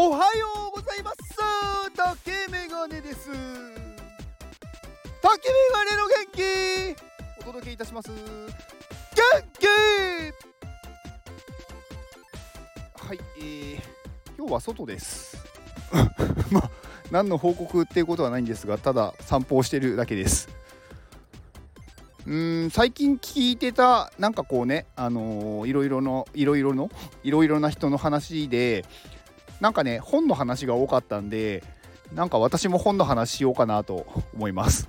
おはようございます。竹メガネです。竹メガネの元気。お届けいたします。元気。はい、えー、今日は外です。まあ何の報告っていうことはないんですがただ散歩をしてるだけです。うん最近聞いてたなんかこうねあのーいろいろのいろいろのいろいろな人の話でなんかね本の話が多かったんでなんか私も本の話しようかなと思います。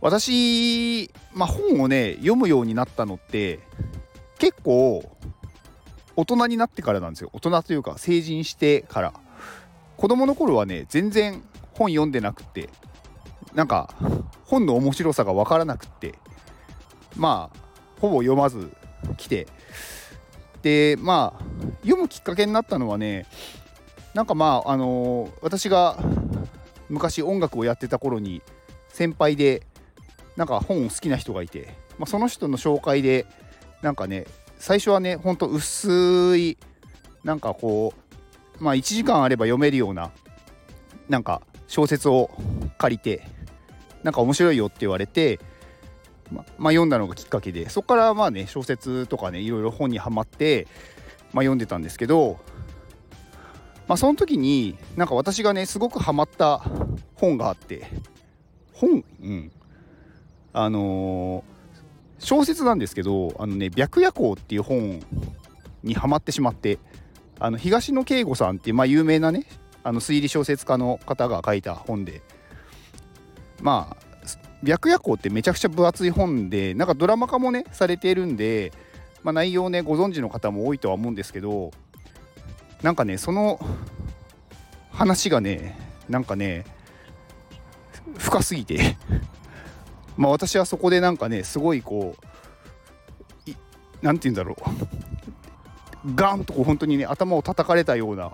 私、まあ、本をね読むようになったのって結構大人になってからなんですよ。大人というか成人してから。子供の頃はね全然本読んでなくてなんか本の面白さが分からなくてまあほぼ読まず来てでまあ読むきっかけになったのはねなんかまああの私が昔音楽をやってた頃に先輩でなんか本を好きな人がいて、まあ、その人の紹介でなんかね最初はねほんと薄いなんかこうまあ1時間あれば読めるようななんか小説を借りてなんか面白いよって言われてままあ、読んだのがきっかけでそこからまあね小説とかねいろいろ本にはまって、まあ、読んでたんですけど、まあ、その時になんか私がねすごくハマった本があって本うん。あのー小説なんですけどあのね「白夜行」っていう本にはまってしまってあの東野圭吾さんっていう、まあ、有名なねあの推理小説家の方が書いた本でまあ白夜行ってめちゃくちゃ分厚い本でなんかドラマ化もねされているんで、まあ、内容ねご存知の方も多いとは思うんですけどなんかねその話がねなんかね深すぎて まあ私はそこでなんかねすごいこういなんて言うんだろうガンとこう本当にね頭を叩かれたような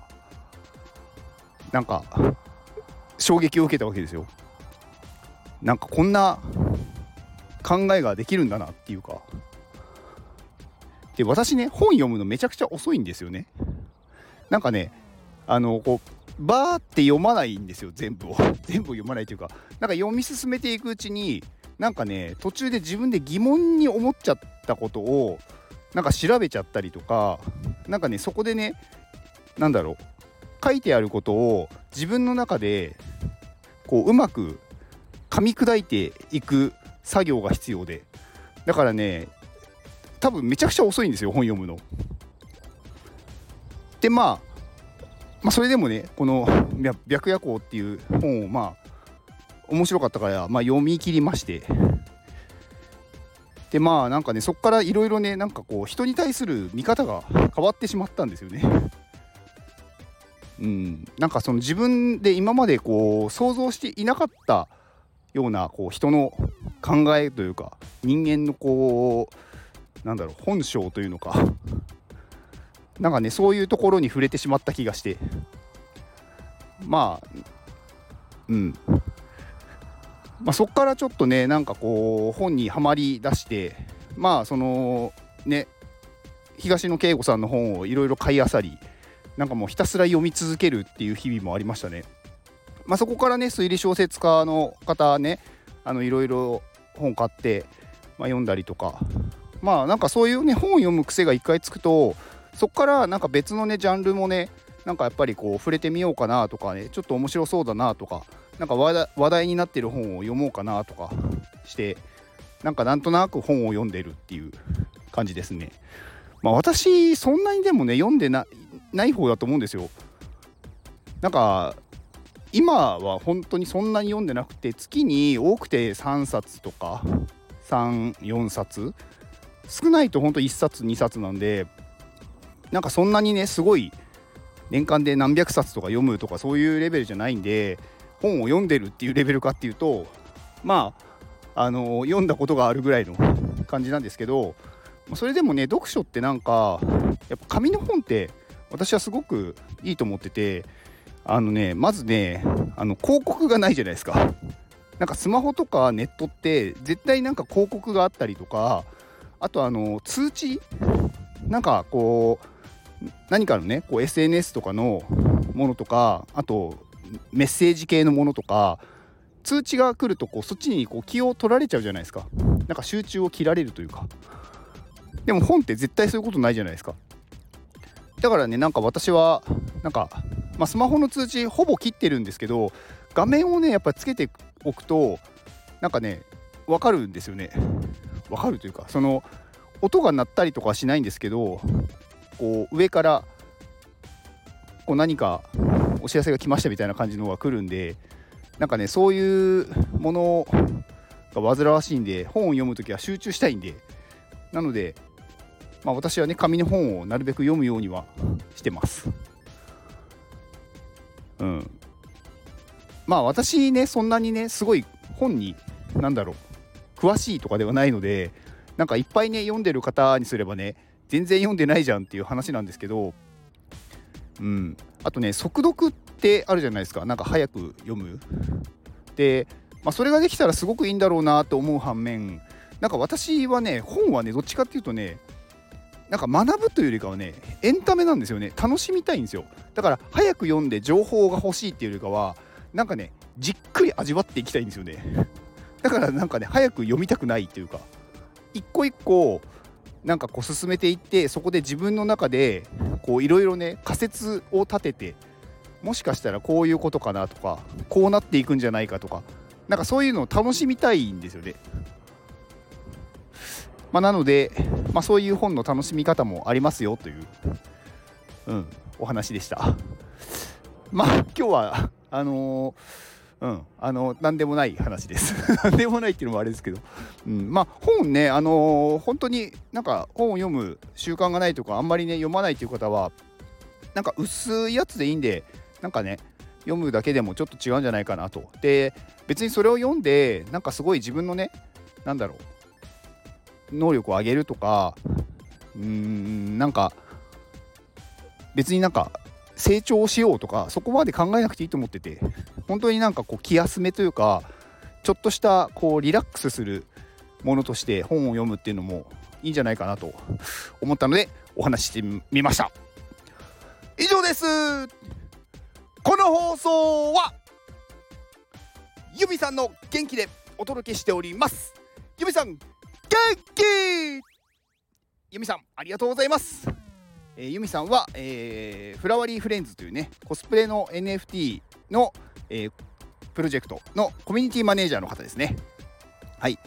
なんか衝撃を受けたわけですよ。なんかこんな考えができるんだなっていうか。で私ね本読むのめちゃくちゃ遅いんですよね。なんかねあのこうバーって読まないんですよ全部を。全部読まないというかなんか読み進めていくうちになんかね途中で自分で疑問に思っちゃったことをなんか調べちゃったりとかなんかねそこでねなんだろう書いてあることを自分の中でこううまく噛み砕いていく作業が必要でだからね多分めちゃくちゃ遅いんですよ本読むの。でまあまあそれでもねこの「白夜行」っていう本をまあ面白かったから、まあ、読み切りましてでまあなんかねそっからいろいろねなんかこう人に対する見方が変わってしまったんですよね。うん、なんかその自分で今までこう想像していなかったようなこう人の考えというか人間のこうなんだろう本性というのか。なんかねそういうところに触れてしまった気がして。まあうん。まあそっからちょっとねなんかこう本にはまりだしてまあそのね東野圭吾さんの本をいろいろ買いあさりなんかもうひたすら読み続けるっていう日々もありましたね。まあ、そこからね推理小説家の方ねあのいろいろ本買って、まあ、読んだりとかまあなんかそういうね本を読む癖が一回つくとそこからなんか別のねジャンルもねなんかやっぱりこう触れてみようかなとかねちょっと面白そうだなとかなんか話題になってる本を読もうかなとかしてなんかなんとなく本を読んでるっていう感じですね。まあ私そんなにでもね読んでなない方だと思うんですよ。なんか今は本当にそんなに読んでなくて月に多くて3冊とか34冊。少ないと本当1冊2冊なんでなんかそんなにねすごい年間で何百冊とか読むとかそういうレベルじゃないんで本を読んでるっていうレベルかっていうとまああの読んだことがあるぐらいの感じなんですけどそれでもね読書ってなんかやっぱ紙の本って私はすごくいいと思っててあのねまずねあの広告がないじゃないですか。なんかスマホとかネットって絶対なんか広告があったりとかあとあの通知？なんかこう何かのねこう SNS とかのものとかあとメッセージ系のものとか通知が来るとこうそっちにこう気を取られちゃうじゃないですか。なんか集中を切られるというか。でも本って絶対そういうことないじゃないですか。だからねなんか私はなんか、まあ、スマホの通知ほぼ切ってるんですけど画面をねやっぱつけておくとなんかね分かるんですよね。分かるというかその音が鳴ったりとかはしないんですけどこう上からこう何かお知らせが来ましたみたいな感じのが来るんでなんかねそういうものが煩わしいんで本を読む時は集中したいんでなのでまあ私はね紙の本をなるべく読むようにはしてます。うん。まあ私ねそんなにねすごい本に何だろう詳しいとかではないのでなんかいっぱいね読んでる方にすればね全然読んでないじゃんっていう話なんですけどうん。あとね速読ってあるじゃないですか。なんか早く読む。で、まあ、それができたらすごくいいんだろうなと思う反面なんか私はね本はねどっちかっていうとねなんか学ぶというよりかはねエンタメなんですよね。楽しみたいんですよ。だから早く読んで情報が欲しいっていうよりかはなんかねじっくり味わっていきたいんですよね。だからなんかね早く読みたくないっていうか一個一個なんかこう進めていってそこで自分の中でこういろいろね仮説を立ててもしかしたらこういうことかなとかこうなっていくんじゃないかとかなんかそういうのを楽しみたいんですよね。まあ、なので、まあ、そういう本の楽しみ方もありますよという、うん、お話でした。まあ今日はあのーうん、あの何でもない話です。何でもないっていうのもあれですけど、うん、まあ本ねあのー、本当になんか本を読む習慣がないとかあんまりね読まないっていう方はなんか薄いやつでいいんでなんかね読むだけでもちょっと違うんじゃないかなと。で別にそれを読んでなんかすごい自分のねなんだろう能力を上げるとかうーんなんか別になんか成長しようとかそこまで考えなくていいと思ってて本当になんかこう気休めというかちょっとしたこうリラックスするものとして本を読むっていうのもいいんじゃないかなと思ったのでお話ししてみました。以上です。この放送はゆみさんの元気でお届けしております。ゆみさん元気。ゆみさんありがとうございます。えー、ユミさんは、えー、フラワリーフレンズというねコスプレの NFT の、えー、プロジェクトのコミュニティマネージャーの方ですね。はい。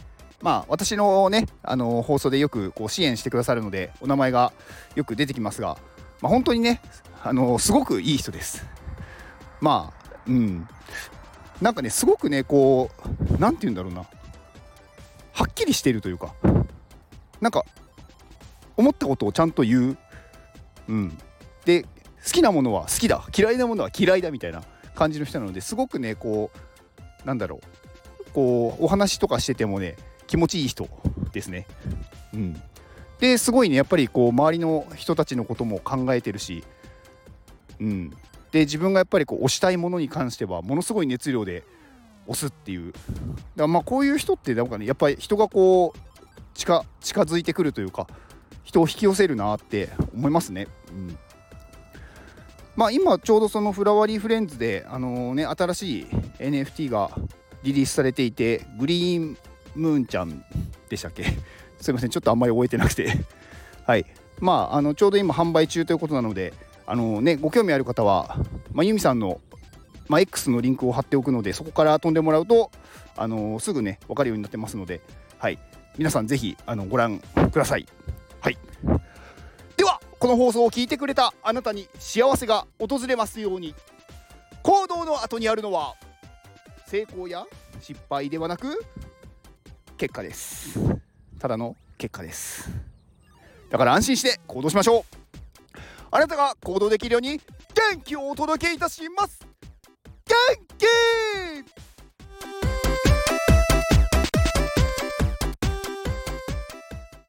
まあ私のねあの放送でよくこう支援してくださるのでお名前がよく出てきますが、まあ、本当にねあのすごくいい人です。まあうん。なんかねすごくねこう何て言うんだろうな。はっきりしているというかなんか思ったことをちゃんと言う。うん、で好きなものは好きだ。嫌いなものは嫌いだみたいな感じの人なのですごくねこうなんだろう。こうお話とかしててもね気持ちいい人ですね。うん、ですごいねやっぱりこう周りの人たちのことも考えてるし、うん、で自分がやっぱりこう推したいものに関してはものすごい熱量で推すっていう。だからまあこういう人ってなんかねやっぱり人がこう近近づいてくるというか人を引き寄せるなって思いますね。うん。まあ、今ちょうどそのフラワリーフレンズで、あの、ね、新しい NFT がリリースされていてグリーンムーンちゃんでしたっけ？すいませんちょっとあんまり覚えてなくて。はい。まああのちょうど今販売中ということなのであの、ねご興味ある方は、まあ、ユミさんの、まあ、X のリンクを貼っておくのでそこから飛んでもらうと、あのー、すぐね分かるようになってますのではい。皆さんぜひあのご覧ください。はい。ではこの放送を聞いてくれたあなたに幸せが訪れますように。行動の後にあるのは成功や失敗ではなく結果です。ただの結果です。だから安心して行動しましょう。あなたが行動できるように元気をお届けいたします。